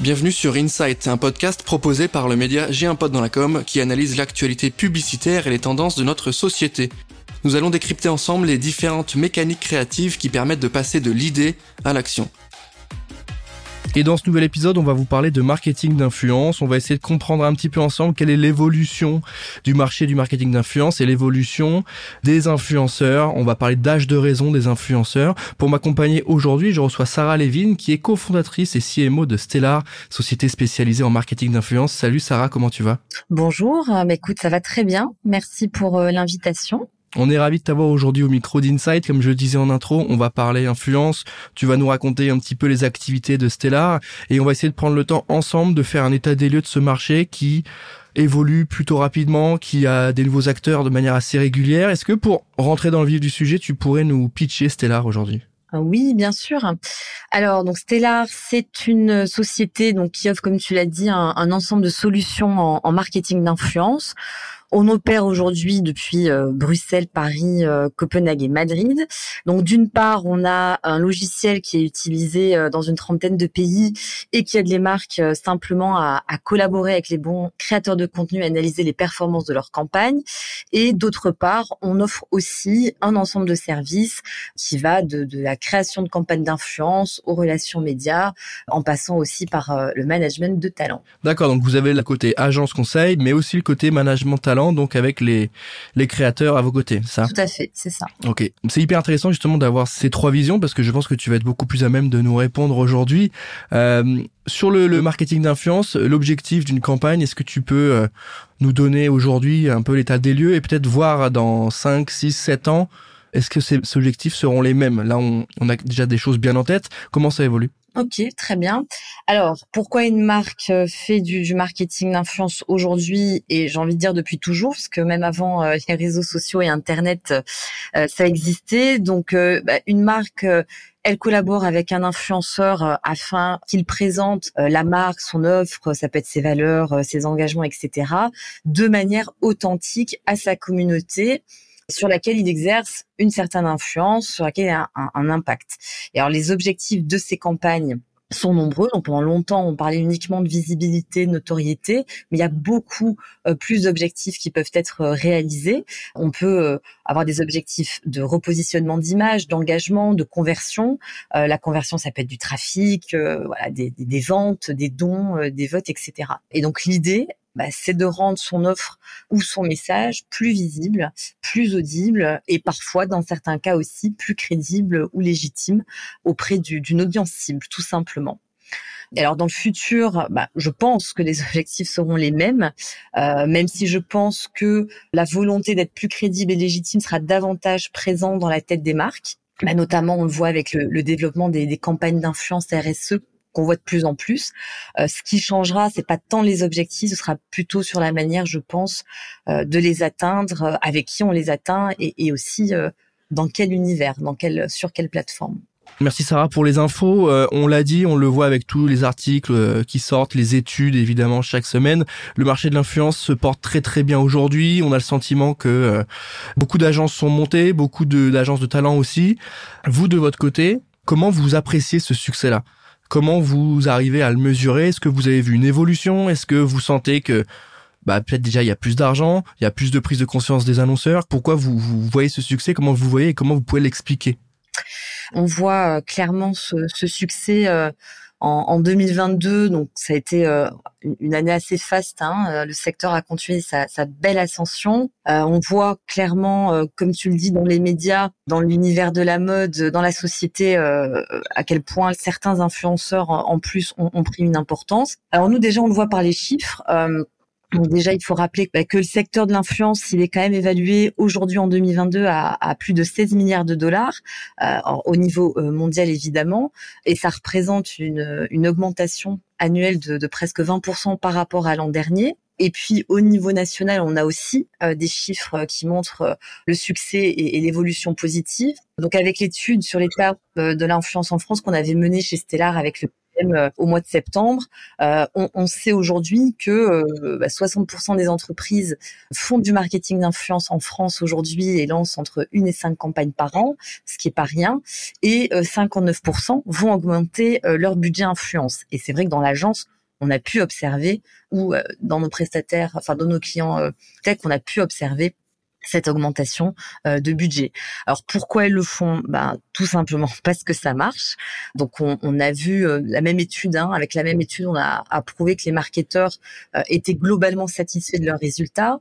Bienvenue sur Insight, un podcast proposé par le média J'ai un pote dans la com qui analyse l'actualité publicitaire et les tendances de notre société. Nous allons décrypter ensemble les différentes mécaniques créatives qui permettent de passer de l'idée à l'action. Et dans ce nouvel épisode, on va vous parler de marketing d'influence. On va essayer de comprendre un petit peu ensemble quelle est l'évolution du marché du marketing d'influence et l'évolution des influenceurs. On va parler d'âge de raison des influenceurs. Pour m'accompagner aujourd'hui, je reçois Sarah Levin, qui est cofondatrice et CMO de Stellar, société spécialisée en marketing d'influence. Salut Sarah, comment tu vas? Bonjour, euh, bah, écoute, ça va très bien. Merci pour euh, l'invitation. On est ravi de t'avoir aujourd'hui au micro d'Insight. Comme je le disais en intro, on va parler influence. Tu vas nous raconter un petit peu les activités de Stellar et on va essayer de prendre le temps ensemble de faire un état des lieux de ce marché qui évolue plutôt rapidement, qui a des nouveaux acteurs de manière assez régulière. Est-ce que pour rentrer dans le vif du sujet, tu pourrais nous pitcher Stellar aujourd'hui? Ah oui, bien sûr. Alors, donc Stellar, c'est une société donc qui offre, comme tu l'as dit, un, ensemble de solutions en, en marketing d'influence. On opère aujourd'hui depuis euh, Bruxelles, Paris, euh, Copenhague et Madrid. Donc d'une part, on a un logiciel qui est utilisé euh, dans une trentaine de pays et qui aide les marques simplement à, collaborer avec les bons créateurs de contenu, à analyser les performances de leur campagne. Et d'autre part, on offre aussi un ensemble de services qui va de, la création de campagnes d'influence aux relations médias, en passant aussi par le management de talent. D'accord, donc vous avez le côté agence conseil, mais aussi le côté management talent donc avec les les créateurs à vos côtés, ça? Tout à fait, c'est ça. Ok, c'est hyper intéressant justement d'avoir ces trois visions parce que je pense que tu vas être beaucoup plus à même de nous répondre aujourd'hui. Euh, sur le, le marketing d'influence, l'objectif d'une campagne, est-ce que tu peux euh, nous donner aujourd'hui un peu l'état des lieux et peut-être voir dans 5, 6, 7 ans, est-ce que ces, ces objectifs seront les mêmes? Là, on, on a déjà des choses bien en tête. Comment ça évolue? Ok, très bien. Alors, pourquoi une marque euh, fait du, marketing d'influence aujourd'hui et j'ai envie de dire depuis toujours, parce que même avant euh, les réseaux sociaux et Internet, euh, ça existait. Donc, bah, une marque, elle collabore avec un influenceur afin qu'il présente la marque, son offre, ça peut être ses valeurs, ses engagements, etc., de manière authentique à sa communauté sur laquelle il exerce une certaine influence, sur laquelle il a un, impact. Et alors les objectifs de ces campagnes sont nombreux. Donc pendant longtemps, on parlait uniquement de visibilité, de notoriété, mais il y a beaucoup euh, plus d'objectifs qui peuvent être euh, réalisés. On peut euh, avoir des objectifs de repositionnement d'image, d'engagement, de conversion. la conversion, ça peut être du trafic, voilà, des, des, ventes, des dons, des votes, etc. Et donc l'idée, bah, c'est de rendre son offre ou son message plus visible, plus audible et parfois, dans certains cas aussi, plus crédible ou légitime auprès d'une audience cible, tout simplement. Et alors dans le futur, bah, je pense que les objectifs seront les mêmes, euh, même si je pense que la volonté d'être plus crédible et légitime sera davantage présente dans la tête des marques. Bah, notamment, on le voit avec le, développement des, des campagnes d'influence RSE qu'on voit de plus en plus. Euh, ce qui changera, c'est pas tant les objectifs, ce sera plutôt sur la manière, je pense, euh, de les atteindre, euh, avec qui on les atteint et, aussi dans quel univers, dans quelle, sur quelle plateforme. Merci Sarah pour les infos. on l'a dit, on le voit avec tous les articles qui sortent, les études évidemment chaque semaine. Le marché de l'influence se porte très très bien aujourd'hui. On a le sentiment que beaucoup d'agences sont montées, beaucoup d'agences de talent aussi. Vous de votre côté, comment vous appréciez ce succès-là? Comment vous arrivez à le mesurer? Est-ce que vous avez vu une évolution? Est-ce que vous sentez que bah, peut-être déjà il y a plus d'argent, il y a plus de prise de conscience des annonceurs? Pourquoi vous, vous voyez ce succès? Comment vous voyez et comment vous pouvez l'expliquer? On voit euh, clairement ce, ce succès euh, en, en, 2022, donc ça a été euh, une année assez faste. Hein. Euh, le secteur a continué sa, sa belle ascension. Euh, on voit clairement, comme tu le dis, dans les médias, dans l'univers de la mode, dans la société, à quel point certains influenceurs en plus ont, ont, pris une importance. Alors nous déjà, on le voit par les chiffres. Donc déjà, il faut rappeler bah, que le secteur de l'influence, il est quand même évalué aujourd'hui en 2022 à, plus de 16 milliards de dollars euh, au niveau euh, mondial évidemment, et ça représente une, une augmentation annuelle de, de presque 20% par rapport à l'an dernier. Et puis au niveau national, on a aussi euh, des chiffres qui montrent euh, le succès et, et l'évolution positive. Donc avec l'étude sur l'état de l'influence en France qu'on avait menée chez Stellar avec le euh, au mois de septembre. Euh, on, on, sait aujourd'hui que 60% bah, des entreprises font du marketing d'influence en France aujourd'hui et lancent entre une et cinq campagnes par an, ce qui est pas rien. Et 59% vont augmenter leur budget influence. Et c'est vrai que dans l'agence, on a pu observer, ou dans nos prestataires, enfin dans nos clients tech, on a pu observer cette augmentation euh, de budget. Alors pourquoi elles le font? Ben, Tout simplement parce que ça marche. Donc on, on a vu euh, la même étude, hein, avec la même étude, on a, a prouvé que les marketeurs euh, étaient globalement satisfaits de leurs résultats,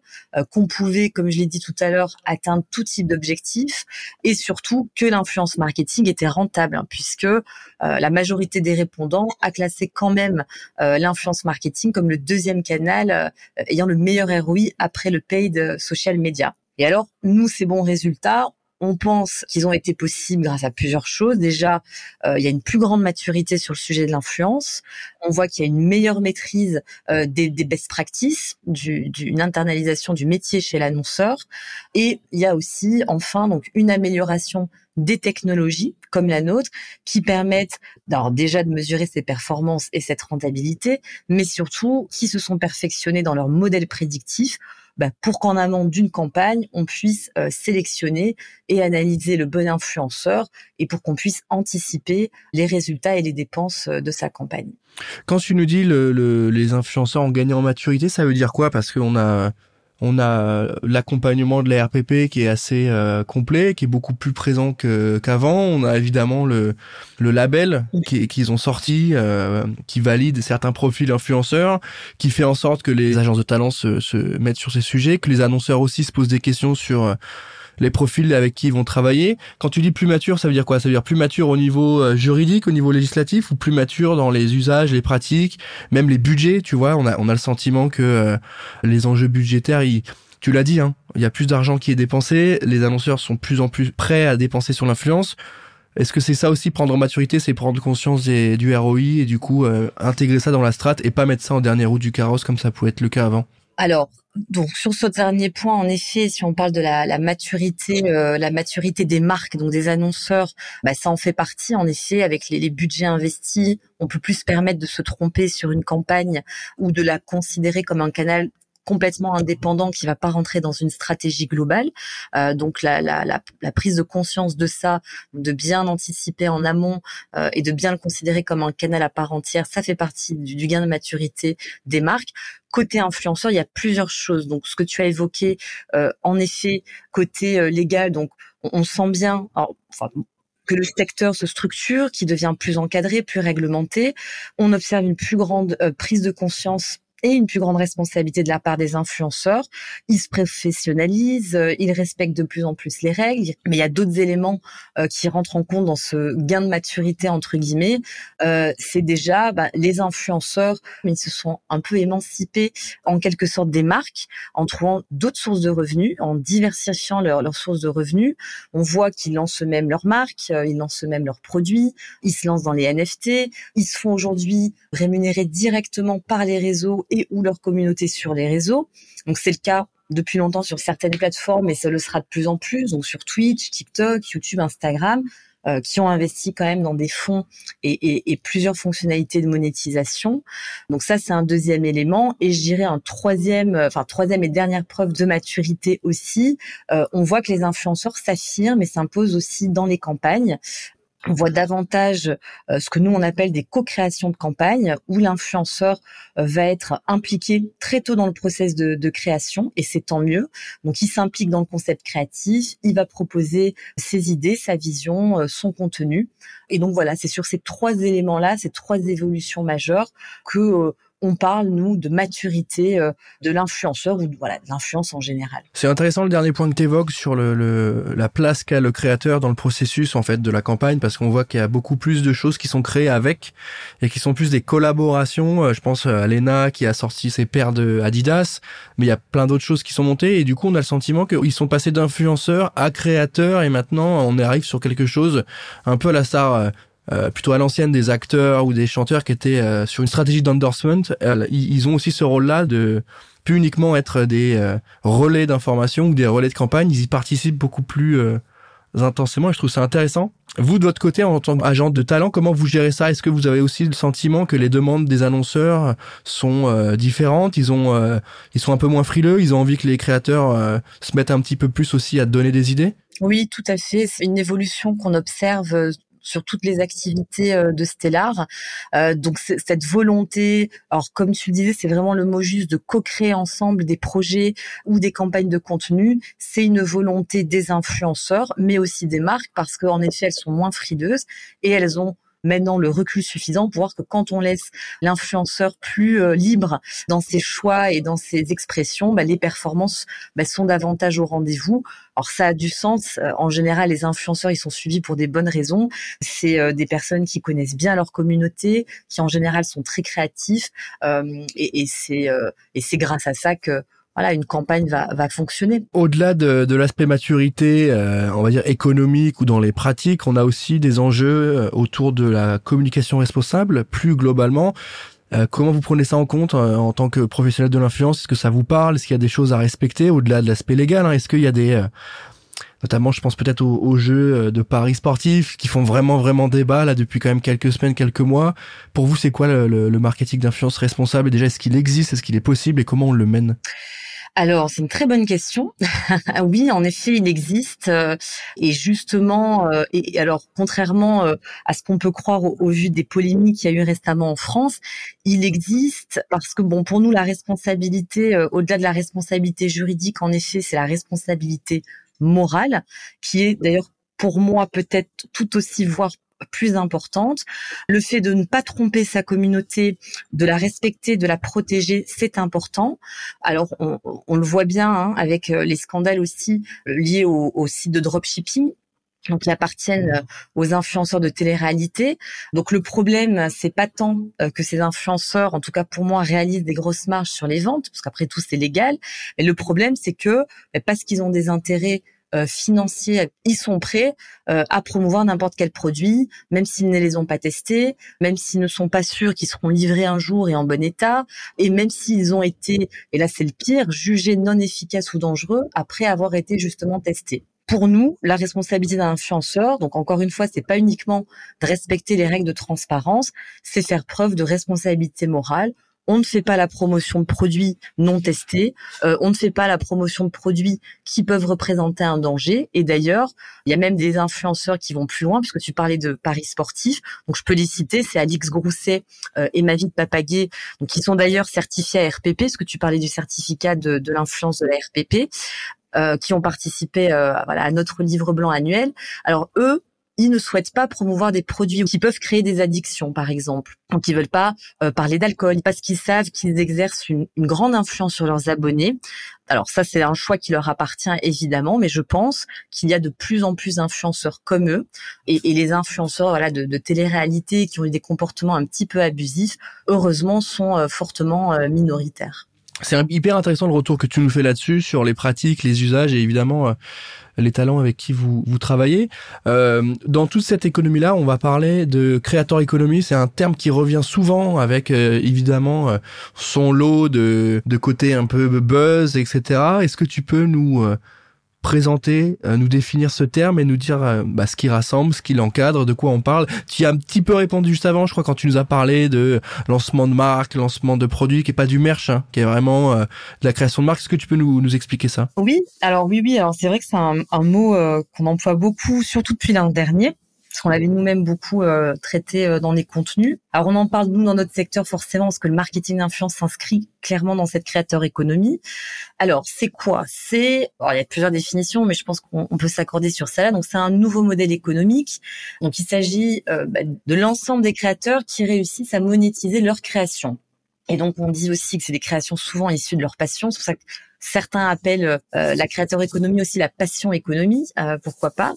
qu'on pouvait, comme je l'ai dit tout à l'heure, atteindre tout type d'objectifs et surtout que l'influence marketing était rentable, hein, puisque la majorité des répondants a classé quand même l'influence marketing comme le deuxième canal ayant le meilleur ROI après le paid social media. Et alors, nous, ces bons résultats, on pense qu'ils ont été possibles grâce à plusieurs choses. Déjà, euh, il y a une plus grande maturité sur le sujet de l'influence. On voit qu'il y a une meilleure maîtrise euh, des, best practices, du, d'une internalisation du métier chez l'annonceur. Et il y a aussi, enfin, donc une amélioration des technologies comme la nôtre qui permettent alors déjà de mesurer ses performances et cette rentabilité, mais surtout qui se sont perfectionnés dans leur modèle prédictif bah, pour qu'en amont d'une campagne, on puisse euh, sélectionner et analyser le bon influenceur et pour qu'on puisse anticiper les résultats et les dépenses euh, de sa campagne. Quand tu nous dis le, les influenceurs ont gagné en maturité, ça veut dire quoi? Parce qu'on a on a l'accompagnement de la RPP qui est assez euh, complet, qui est beaucoup plus présent qu'avant. On a évidemment le, label qu'ils ont sorti, euh, qui valide certains profils influenceurs, qui fait en sorte que les agences de talent se mettent sur ces sujets, que les annonceurs aussi se posent des questions sur les profils avec qui ils vont travailler. Quand tu dis plus mature, ça veut dire quoi? Ça veut dire plus mature au niveau euh, juridique, au niveau législatif, ou plus mature dans les usages, les pratiques, même les budgets. Tu vois, on a on a le sentiment que euh, les enjeux budgétaires, ils, tu l'as dit, hein, il y a plus d'argent qui est dépensé. Les annonceurs sont plus en plus prêts à dépenser sur l'influence. Est-ce que c'est ça aussi prendre en maturité, c'est prendre conscience du ROI et du coup euh, intégrer ça dans la strate et pas mettre ça en dernière roue du carrosse comme ça pouvait être le cas avant? Alors, donc sur ce dernier point, en effet, si on parle de la, maturité, euh, la maturité des marques, donc des annonceurs, bah, ça en fait partie. En effet, avec les, les, budgets investis, on peut plus se permettre de se tromper sur une campagne ou de la considérer comme un canal complètement indépendant qui va pas rentrer dans une stratégie globale. Euh, donc la, la, la, la, prise de conscience de ça, de bien anticiper en amont euh, et de bien le considérer comme un canal à part entière, ça fait partie du, du gain de maturité des marques. Côté influenceur, il y a plusieurs choses. Donc, ce que tu as évoqué, euh, en effet, côté euh, légal, donc on, sent bien, enfin, que le secteur se structure, qui devient plus encadré, plus réglementé. On observe une plus grande euh, prise de conscience et une plus grande responsabilité de la part des influenceurs. Ils se professionnalisent, euh, ils respectent de plus en plus les règles, mais il y a d'autres éléments euh, qui rentrent en compte dans ce gain de maturité entre guillemets. Euh, c'est déjà bah, les influenceurs, ils se sont un peu émancipés en quelque sorte des marques en trouvant d'autres sources de revenus, en diversifiant leurs sources de revenus. On voit qu'ils lancent même leurs marques, ils lancent même leurs produits, ils se lancent dans les NFT, ils se font aujourd'hui rémunérer directement par les réseaux et ou leur communauté sur les réseaux. Donc c'est le cas depuis longtemps sur certaines plateformes et ça le sera de plus en plus, donc sur Twitch, TikTok, YouTube, Instagram, euh, qui ont investi quand même dans des fonds et, et, et, plusieurs fonctionnalités de monétisation. Donc ça, c'est un deuxième élément. Et je dirais un troisième, euh, enfin troisième et dernière preuve de maturité aussi. Euh, on voit que les influenceurs s'affirment et s'imposent aussi dans les campagnes on voit davantage euh, ce que nous on appelle des co-créations de campagne où l'influenceur euh, va être impliqué très tôt dans le process de, de création et c'est tant mieux. Donc il s'implique dans le concept créatif, il va proposer ses idées, sa vision, euh, son contenu. Et donc voilà, c'est sur ces trois éléments-là, ces trois évolutions majeures que on parle nous de maturité euh, de l'influenceur ou voilà de l'influence en général. C'est intéressant le dernier point que tu évoques sur le, le la place qu'a le créateur dans le processus en fait de la campagne parce qu'on voit qu'il y a beaucoup plus de choses qui sont créées avec et qui sont plus des collaborations. Euh, je pense à Lena qui a sorti ses paires de Adidas, mais il y a plein d'autres choses qui sont montées et du coup on a le sentiment qu'ils sont passés d'influenceurs à créateurs et maintenant on arrive sur quelque chose un peu à la star euh, euh, plutôt à l'ancienne des acteurs ou des chanteurs qui étaient euh, sur une stratégie d'endorsement. Euh, ils ont aussi ce rôle-là de plus uniquement être des relais d'information ou des relais de campagne. Ils y participent beaucoup plus intensément et je trouve ça intéressant. Vous, de votre côté, en tant qu'agent de talent, comment vous gérez ça? Est-ce que vous avez aussi le sentiment que les demandes des annonceurs sont euh, différentes? Ils ont, euh, ils sont un peu moins frileux? Ils ont envie que les créateurs euh, se mettent un petit peu plus aussi à donner des idées? Oui, tout à fait. C'est une évolution qu'on observe sur toutes les activités euh, de Stellar. Euh, donc cette volonté, alors comme tu le disais, c'est vraiment le mot juste de co-créer ensemble des projets ou des campagnes de contenu. C'est une volonté des influenceurs, mais aussi des marques, parce qu'en effet, elles sont moins frileuses et elles ont maintenant le recul suffisant pour voir que quand on laisse l'influenceur plus euh, libre dans ses choix et dans ses expressions, bah, les performances bah, sont davantage au rendez-vous. Alors ça a du sens. Euh, en général, les influenceurs, ils sont suivis pour des bonnes raisons. C'est euh, des personnes qui connaissent bien leur communauté, qui en général sont très créatifs, et, et c'est et c'est grâce à ça que voilà, une campagne va, va fonctionner. Au-delà de, de l'aspect maturité, euh, on va dire économique ou dans les pratiques, on a aussi des enjeux euh, autour de la communication responsable, plus globalement. Euh, comment vous prenez ça en compte en tant que professionnel de l'influence? Est-ce que ça vous parle? Est-ce qu'il y a des choses à respecter au-delà de l'aspect légal hein? Est-ce qu'il y a des notamment je pense peut-être aux, aux, jeux de paris sportifs qui font vraiment vraiment débat là depuis quand même quelques semaines, quelques mois. Pour vous, c'est quoi le, le, le marketing d'influence responsable? Et déjà est-ce qu'il existe, est-ce qu'il est possible? Et comment on le mène? Alors, c'est une très bonne question. oui, en effet, il existe. Euh, et justement, euh, et, alors, contrairement euh, à ce qu'on peut croire au, vu des polémiques qu'il y a eu récemment en France, il existe parce que, bon, pour nous, la responsabilité, au-delà de la responsabilité juridique, en effet, c'est la responsabilité morale, qui est d'ailleurs pour moi peut-être tout aussi, voire plus importante. Le fait de ne pas tromper sa communauté, de la respecter, de la protéger, c'est important. Alors, on, le voit bien hein, avec euh, les scandales aussi euh, liés au, au site de dropshipping donc qui appartiennent euh, aux influenceurs de télé-réalité. Donc le problème, c'est pas tant que ces influenceurs, en tout cas pour moi, réalisent des grosses marges sur les ventes, parce qu'après tout c'est légal. Mais le problème, c'est que parce qu'ils ont des intérêts financiers, ils sont prêts euh, à promouvoir n'importe quel produit, même s'ils ne les ont pas testés, même s'ils ne sont pas sûrs qu'ils seront livrés un jour et en bon état, et même s'ils ont été, et là c'est le pire, jugés non efficaces ou dangereux après avoir été justement testés. Pour nous, la responsabilité d'un influenceur, donc encore une fois, c'est pas uniquement de respecter les règles de transparence, c'est faire preuve de responsabilité morale on ne fait pas la promotion de produits non testés, euh, on ne fait pas la promotion de produits qui peuvent représenter un danger. Et d'ailleurs, il y a même des influenceurs qui vont plus loin, puisque tu parlais de paris sportifs. Donc je peux les citer, c'est Alix Grousset euh, et Mavid Papaguet, donc qui sont d'ailleurs certifiés à RPP, parce que tu parlais du certificat de, l'influence de la RPP. Euh, qui ont participé voilà, à notre livre blanc annuel. Alors eux, ils ne souhaitent pas promouvoir des produits qui peuvent créer des addictions, par exemple. Donc, ils veulent pas euh, parler d'alcool parce qu'ils savent qu'ils exercent une, grande influence sur leurs abonnés. Alors ça, c'est un choix qui leur appartient évidemment, mais je pense qu'il y a de plus en plus d'influenceurs comme eux et, les influenceurs voilà de, de télé-réalité qui ont eu des comportements un petit peu abusifs, heureusement, sont euh, fortement euh, minoritaires. C'est hyper intéressant le retour que tu nous fais là-dessus sur les pratiques, les usages et évidemment les talents avec qui vous, vous travaillez. Euh, dans toute cette économie-là, on va parler de créateur économie. C'est un terme qui revient souvent avec euh, évidemment euh, son lot de, de côté un peu buzz, etc. Est-ce que tu peux nous présenter, euh, nous définir ce terme et nous dire euh, bah, ce qui rassemble, ce qui l'encadre, de quoi on parle. Tu as un petit peu répondu juste avant, je crois, quand tu nous as parlé de lancement de marque, lancement de produits, qui est pas du merch, hein, qui est vraiment euh, de la création de marque. Est-ce que tu peux nous, nous expliquer ça? Oui, alors oui, oui. Alors c'est vrai que c'est un, un, mot qu'on emploie beaucoup, surtout depuis l'an dernier parce qu'on l'avait nous-mêmes beaucoup euh, traité euh, dans les contenus. Alors on en parle nous dans notre secteur forcément parce que le marketing d'influence s'inscrit clairement dans cette créateur économie. Alors c'est quoi? C'est il y a plusieurs définitions, mais je pense qu'on peut s'accorder sur ça. Donc c'est un nouveau modèle économique. Donc il s'agit euh, bah, de l'ensemble des créateurs qui réussissent à monétiser leur création. Et donc on dit aussi que c'est des créations souvent issues de leur passion. C'est pour ça que certains appellent la créateur économie aussi la passion économie, pourquoi pas.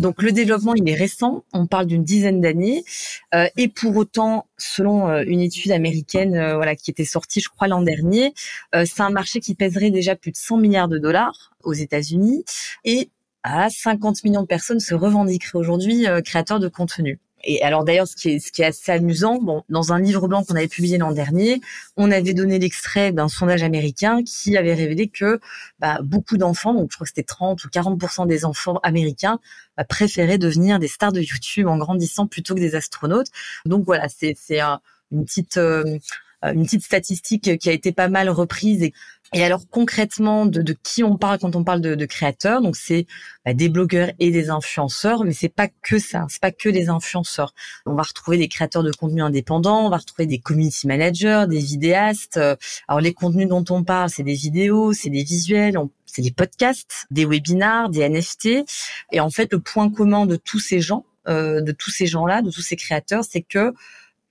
Donc le développement, il est récent, on parle d'une dizaine d'années, euh, et pour autant, selon euh, une étude américaine, euh, voilà, qui était sortie, je crois l'an dernier, c'est un marché qui pèserait déjà plus de 100 milliards de dollars aux États-Unis, et à 50 millions de personnes se revendiqueraient aujourd'hui créateurs de contenu. Et alors d'ailleurs, ce qui est ce qui est assez amusant, bon, dans un livre blanc qu'on avait publié l'an dernier, on avait donné l'extrait d'un sondage américain qui avait révélé que bah, beaucoup d'enfants, donc je crois que c'était 30 ou 40% des enfants américains, bah, préféraient devenir des stars de YouTube en grandissant plutôt que des astronautes. Donc voilà, c'est c'est une petite euh, une petite statistique qui a été pas mal reprise et et alors concrètement, de, de, qui on parle quand on parle de, de créateurs Donc c'est bah, des blogueurs et des influenceurs, mais c'est pas que ça. C'est pas que des influenceurs. On va retrouver des créateurs de contenu indépendants, on va retrouver des community managers, des vidéastes. Alors les contenus dont on parle, c'est des vidéos, c'est des visuels, c'est des podcasts, des webinars, des NFT. Et en fait, le point commun de tous ces gens, euh, de tous ces gens-là, de tous ces créateurs, c'est que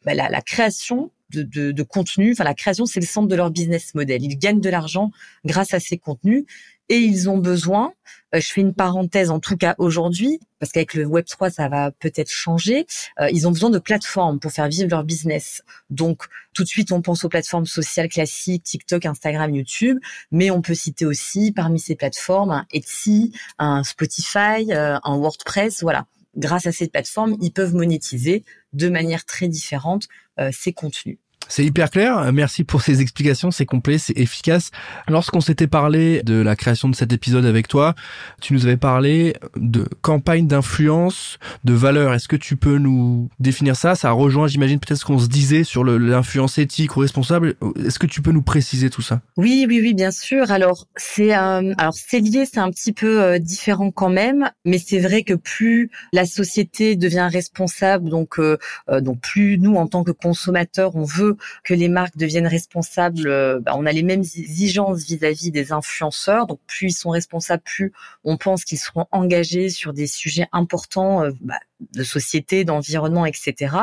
bah, la, la création de, de, contenu. Enfin, la création, c'est le centre de leur business model. Ils gagnent de l'argent grâce à ces contenus et ils ont besoin. Euh, je fais une parenthèse, en tout cas aujourd'hui, parce qu'avec le Web 3, ça va peut-être changer. Euh, ils ont besoin de plateformes pour faire vivre leur business. Donc, tout de suite, on pense aux plateformes sociales classiques, TikTok, Instagram, YouTube, mais on peut citer aussi parmi ces plateformes un Etsy, un Spotify, euh, un WordPress, voilà grâce à ces plateformes, ils peuvent monétiser de manière très différente ces contenus. C'est hyper clair. Merci pour ces explications. C'est complet, c'est efficace. Lorsqu'on s'était parlé de la création de cet épisode avec toi, tu nous avais parlé de campagne d'influence, de valeur. Est-ce que tu peux nous définir ça? Ça rejoint, j'imagine, peut-être ce qu'on se disait sur l'influence éthique ou responsable. Est-ce que tu peux nous préciser tout ça? Oui, oui, oui, bien sûr. Alors c'est euh, alors c'est lié, c'est un petit peu euh, différent quand même, mais c'est vrai que plus la société devient responsable, donc euh, donc plus nous en tant que consommateurs, on veut que les marques deviennent responsables, euh, bah, on a les mêmes exigences vis-à-vis des influenceurs. Donc plus ils sont responsables, plus on pense qu'ils seront engagés sur des sujets importants euh, bah, de société, d'environnement, etc.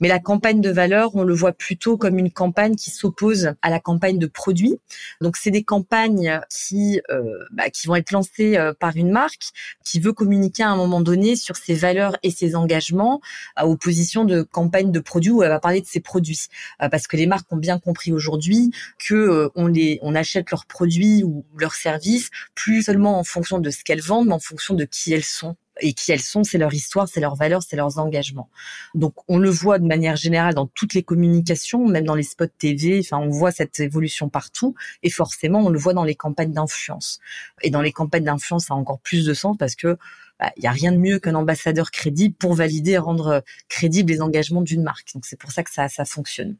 Mais la campagne de valeur, on le voit plutôt comme une campagne qui s'oppose à la campagne de produits. Donc c'est des campagnes qui euh, bah, qui vont être lancées par une marque qui veut communiquer à un moment donné sur ses valeurs et ses engagements, à opposition de campagnes de produits où elle va parler de ses produits parce que les marques ont bien compris aujourd'hui que euh, on les on achète leurs produits ou leurs services plus seulement en fonction de ce qu'elles vendent, mais en fonction de qui elles sont et qui elles sont, c'est leur histoire, c'est leurs valeurs, c'est leurs engagements. Donc on le voit de manière générale dans toutes les communications, même dans les spots TV, enfin on voit cette évolution partout et forcément on le voit dans les campagnes d'influence. Et dans les campagnes d'influence, ça a encore plus de sens parce que il bah, y a rien de mieux qu'un ambassadeur crédible pour valider et rendre crédibles les engagements d'une marque. Donc c'est pour ça que ça ça fonctionne.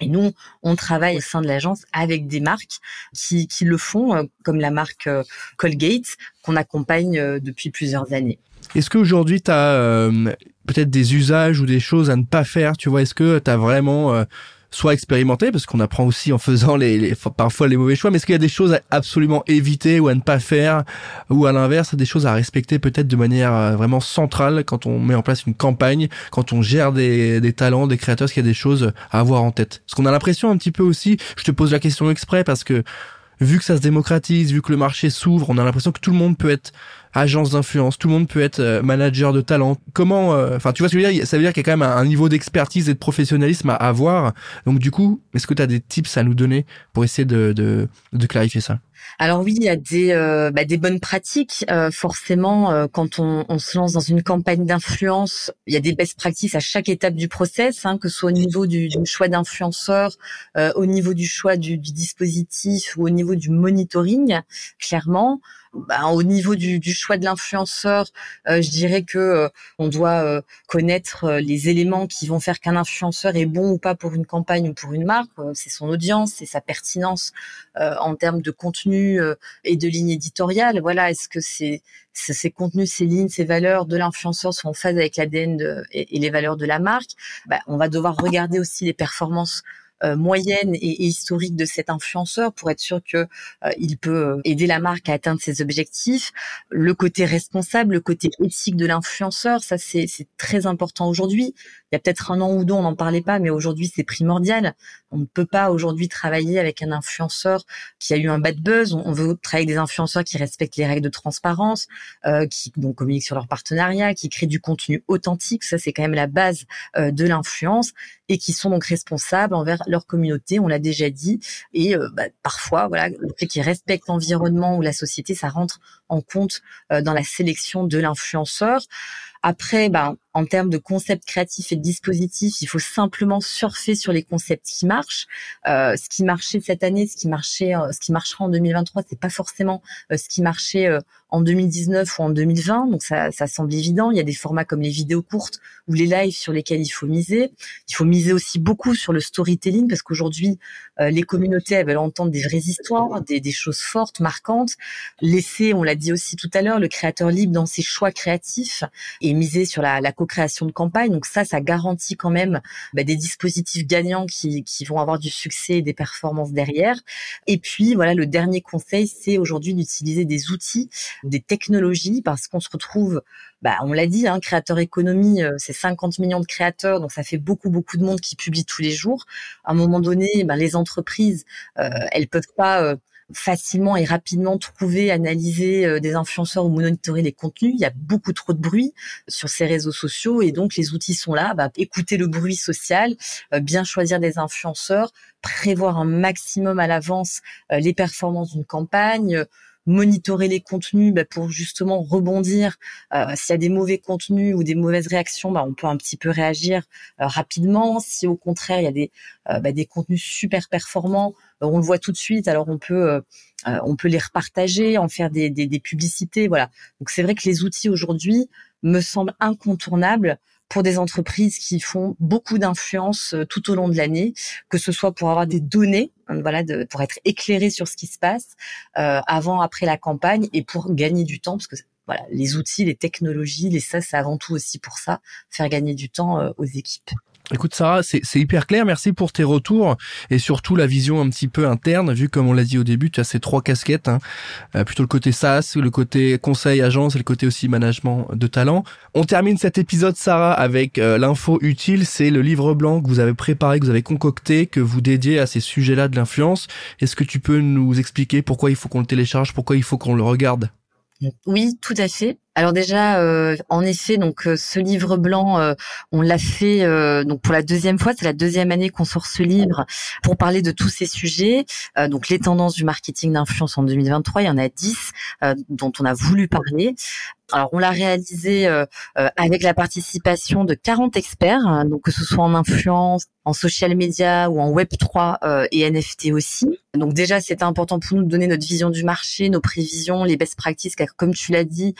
Et nous, on travaille au sein de l'agence avec des marques qui, qui le font, euh, comme la marque euh, Colgate, qu'on accompagne euh, depuis plusieurs années. Est-ce qu'aujourd'hui, tu as peut-être des usages ou des choses à ne pas faire Tu vois, est-ce que tu as vraiment soit expérimenter parce qu'on apprend aussi en faisant les, parfois les mauvais choix mais est-ce qu'il y a des choses à absolument éviter ou à ne pas faire ou à l'inverse des choses à respecter peut-être de manière euh, vraiment centrale quand on met en place une campagne quand on gère des, des talents des créateurs est-ce qu'il y a des choses à avoir en tête? Parce qu'on a l'impression un petit peu aussi je te pose la question exprès parce que vu que ça se démocratise, vu que le marché s'ouvre, on a l'impression que tout le monde peut être agence d'influence, tout le monde peut être euh, manager de talent. Comment, euh, enfin, tu vois ce que Ça veut dire qu'il y a quand même un, niveau d'expertise et de professionnalisme à avoir. Donc du coup, est-ce que tu des tips à nous donner pour essayer de clarifier ça? Alors oui, il y a des, euh, bah, bonnes pratiques. forcément, quand on, se lance dans une campagne d'influence, il y a des best practices à chaque étape du process, hein, que ce soit au niveau du, choix d'influenceur, au niveau du choix du, dispositif ou au niveau du monitoring. Clairement, bah, au niveau du, du choix de l'influenceur, euh, je dirais que euh, on doit euh, connaître les éléments qui vont faire qu'un influenceur est bon ou pas pour une campagne ou pour une marque. c'est son audience, c'est sa pertinence en termes de contenu et de ligne éditoriale. Voilà, est-ce que c'est ces contenus, ces lignes, ces valeurs de l'influenceur sont en phase avec l'ADN et, et, les valeurs de la marque? Bah, on va devoir regarder aussi les performances euh, moyenne et, historique de cet influenceur pour être sûr que euh, il peut euh, aider la marque à atteindre ses objectifs. Le côté responsable, le côté éthique de l'influenceur, ça c'est très important aujourd'hui. Il y a peut-être un an ou deux, on n'en parlait pas, mais aujourd'hui c'est primordial. On ne peut pas aujourd'hui travailler avec un influenceur qui a eu un bad buzz. On veut travailler avec des influenceurs qui respectent les règles de transparence, euh, qui donc communiquent sur leur partenariat, qui créent du contenu authentique. Ça c'est quand même la base de l'influence et qui sont donc responsables envers leur communauté, on l'a déjà dit. Et euh, bah, parfois, voilà, le fait qu'ils respectent l'environnement ou la société, ça rentre en compte euh, dans la sélection de l'influenceur. Après, ben, en termes de concepts créatifs et de dispositifs, il faut simplement surfer sur les concepts qui marchent. Euh, ce qui marchait cette année, ce qui marchait, euh, ce qui marchera en 2023, c'est pas forcément euh, ce qui marchait en 2019 ou en 2020. Donc ça, ça semble évident. Il y a des formats comme les vidéos courtes ou les lives sur lesquels il faut miser. Il faut miser aussi beaucoup sur le storytelling parce qu'aujourd'hui, les communautés elles veulent entendre des vraies histoires, des, des choses fortes, marquantes. Laisser, on l'a dit aussi tout à l'heure, le créateur libre dans ses choix créatifs et miser sur la, la création de campagne. Donc ça, ça garantit quand même bah, des dispositifs gagnants qui, qui vont avoir du succès et des performances derrière. Et puis voilà, le dernier conseil, c'est aujourd'hui d'utiliser des outils, des technologies, parce qu'on se retrouve, bah, on l'a dit, hein, créateur économie, euh, c'est 50 millions de créateurs, donc ça fait beaucoup beaucoup de monde qui publie tous les jours. À un moment donné, bah, les entreprises, euh, elles peuvent pas euh, facilement et rapidement trouver, analyser euh, des influenceurs ou monitorer les contenus. Il y a beaucoup trop de bruit sur ces réseaux sociaux et donc les outils sont là. Bah, écouter le bruit social, euh, bien choisir des influenceurs, prévoir un maximum à l'avance les performances d'une campagne monitorer les contenus bah, pour justement rebondir. S'il y a des mauvais contenus ou des mauvaises réactions, bah, on peut un petit peu réagir rapidement. Si au contraire il y a des, bah, des contenus super performants, euh, on le voit tout de suite. Alors on peut euh, euh, on peut les repartager, en faire des, des, des publicités, voilà. Donc c'est vrai que les outils aujourd'hui me semblent incontournables pour des entreprises qui font beaucoup d'influence tout au long de l'année, que ce soit pour avoir des données, voilà, de, pour être éclairé sur ce qui se passe euh, avant, après la campagne, et pour gagner du temps, parce que voilà, les outils, les technologies, les ça, c'est avant tout aussi pour ça, faire gagner du temps aux équipes. Écoute Sarah, c'est hyper clair, merci pour tes retours et surtout la vision un petit peu interne, vu comme on l'a dit au début, tu as ces trois casquettes, hein. euh, plutôt le côté SaaS, le côté conseil agence et le côté aussi management de talent. On termine cet épisode Sarah avec euh, l'info utile, c'est le livre blanc que vous avez préparé, que vous avez concocté, que vous dédiez à ces sujets-là de l'influence. Est-ce que tu peux nous expliquer pourquoi il faut qu'on le télécharge, pourquoi il faut qu'on le regarde? Oui, tout à fait. Alors déjà, euh, en effet, donc euh, ce livre blanc, euh, on l'a fait donc pour la deuxième fois. C'est la deuxième année qu'on sort ce livre pour parler de tous ces sujets. donc les tendances du marketing d'influence en 2023, il y en a 10 dont on a voulu parler. Alors, on l'a réalisé euh, euh, avec la participation de 40 experts, hein, donc que ce soit en influence, en social media ou en Web 3 euh, et NFT aussi. Donc déjà, c'est important pour nous de donner notre vision du marché, nos prévisions, les best practices, car comme tu l'as dit,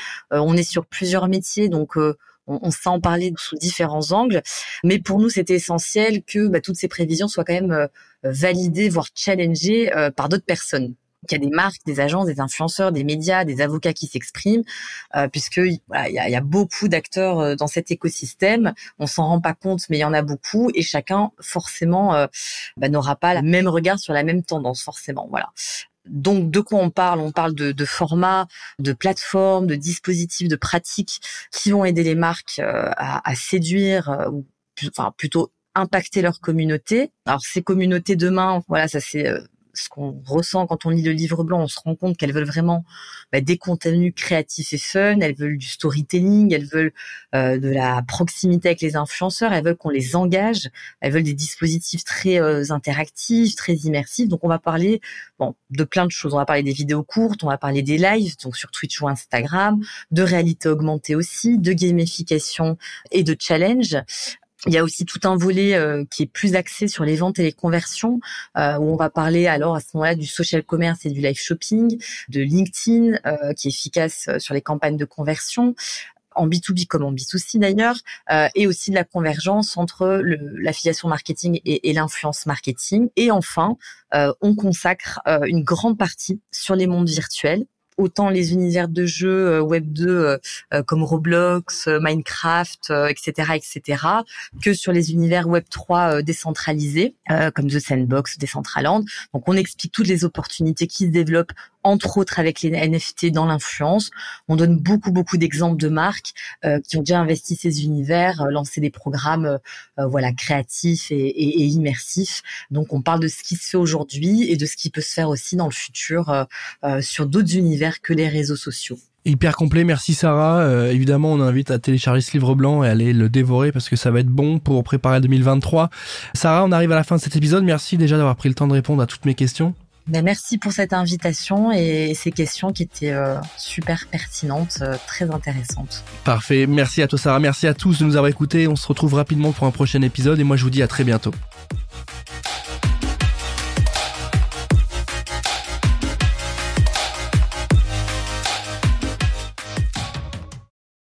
on est sur plusieurs métiers, donc on, on sait en parler sous différents angles. Mais pour nous, c'était essentiel que bah, toutes ces prévisions soient quand même validées, voire challengées par d'autres personnes qu'il y a des marques, des agences, des influenceurs, des médias, des avocats qui s'expriment, euh, puisque voilà, il y a, y a, beaucoup d'acteurs euh, dans cet écosystème. On s'en rend pas compte, mais il y en a beaucoup, et chacun forcément euh, bah, n'aura pas le même regard sur la même tendance, forcément. Voilà. Donc, de quoi on parle? On parle de, de formats, de plateformes, de dispositifs, de pratiques qui vont aider les marques euh, à, à, séduire, ou enfin plutôt impacter leur communauté. Alors ces communautés demain, voilà, ça c'est ce qu'on ressent quand on lit le livre blanc, on se rend compte qu'elles veulent vraiment bah, des contenus créatifs et fun, elles veulent du storytelling, elles veulent euh, de la proximité avec les influenceurs, elles veulent qu'on les engage, elles veulent des dispositifs très euh, interactifs, très immersifs. Donc on va parler bon, de plein de choses. On va parler des vidéos courtes, on va parler des lives, donc sur Twitch ou Instagram, de réalité augmentée aussi, de gamification et de challenge. Il y a aussi tout un volet euh, qui est plus axé sur les ventes et les conversions, euh, où on va parler alors à ce moment-là du social commerce et du live shopping, de LinkedIn euh, qui est efficace sur les campagnes de conversion, en B2B comme en B2C d'ailleurs, et aussi de la convergence entre l'affiliation marketing et, et l'influence marketing. Et enfin, on consacre une grande partie sur les mondes virtuels autant les univers de jeux euh, Web 2 euh, euh, comme Roblox, Minecraft, etc., etc., que sur les univers Web 3 décentralisés comme The Sandbox, Decentraland. Donc on explique toutes les opportunités qui se développent entre autres avec les NFT dans l'influence. On donne beaucoup beaucoup d'exemples de marques euh, qui ont déjà investi ces univers, euh, lancé des programmes euh, voilà créatifs et, et, et, immersifs. Donc on parle de ce qui se fait aujourd'hui et de ce qui peut se faire aussi dans le futur sur d'autres univers que les réseaux sociaux. Hyper complet, merci Sarah. évidemment, on invite à télécharger ce livre blanc et aller le dévorer parce que ça va être bon pour préparer 2023. Sarah, on arrive à la fin de cet épisode. Merci déjà d'avoir pris le temps de répondre à toutes mes questions. Ben, merci pour cette invitation et ces questions qui étaient euh, super pertinentes, euh, très intéressantes. Parfait. Merci à toi Sarah. Merci à tous de nous avoir écoutés. On se retrouve rapidement pour un prochain épisode et moi je vous dis à très bientôt.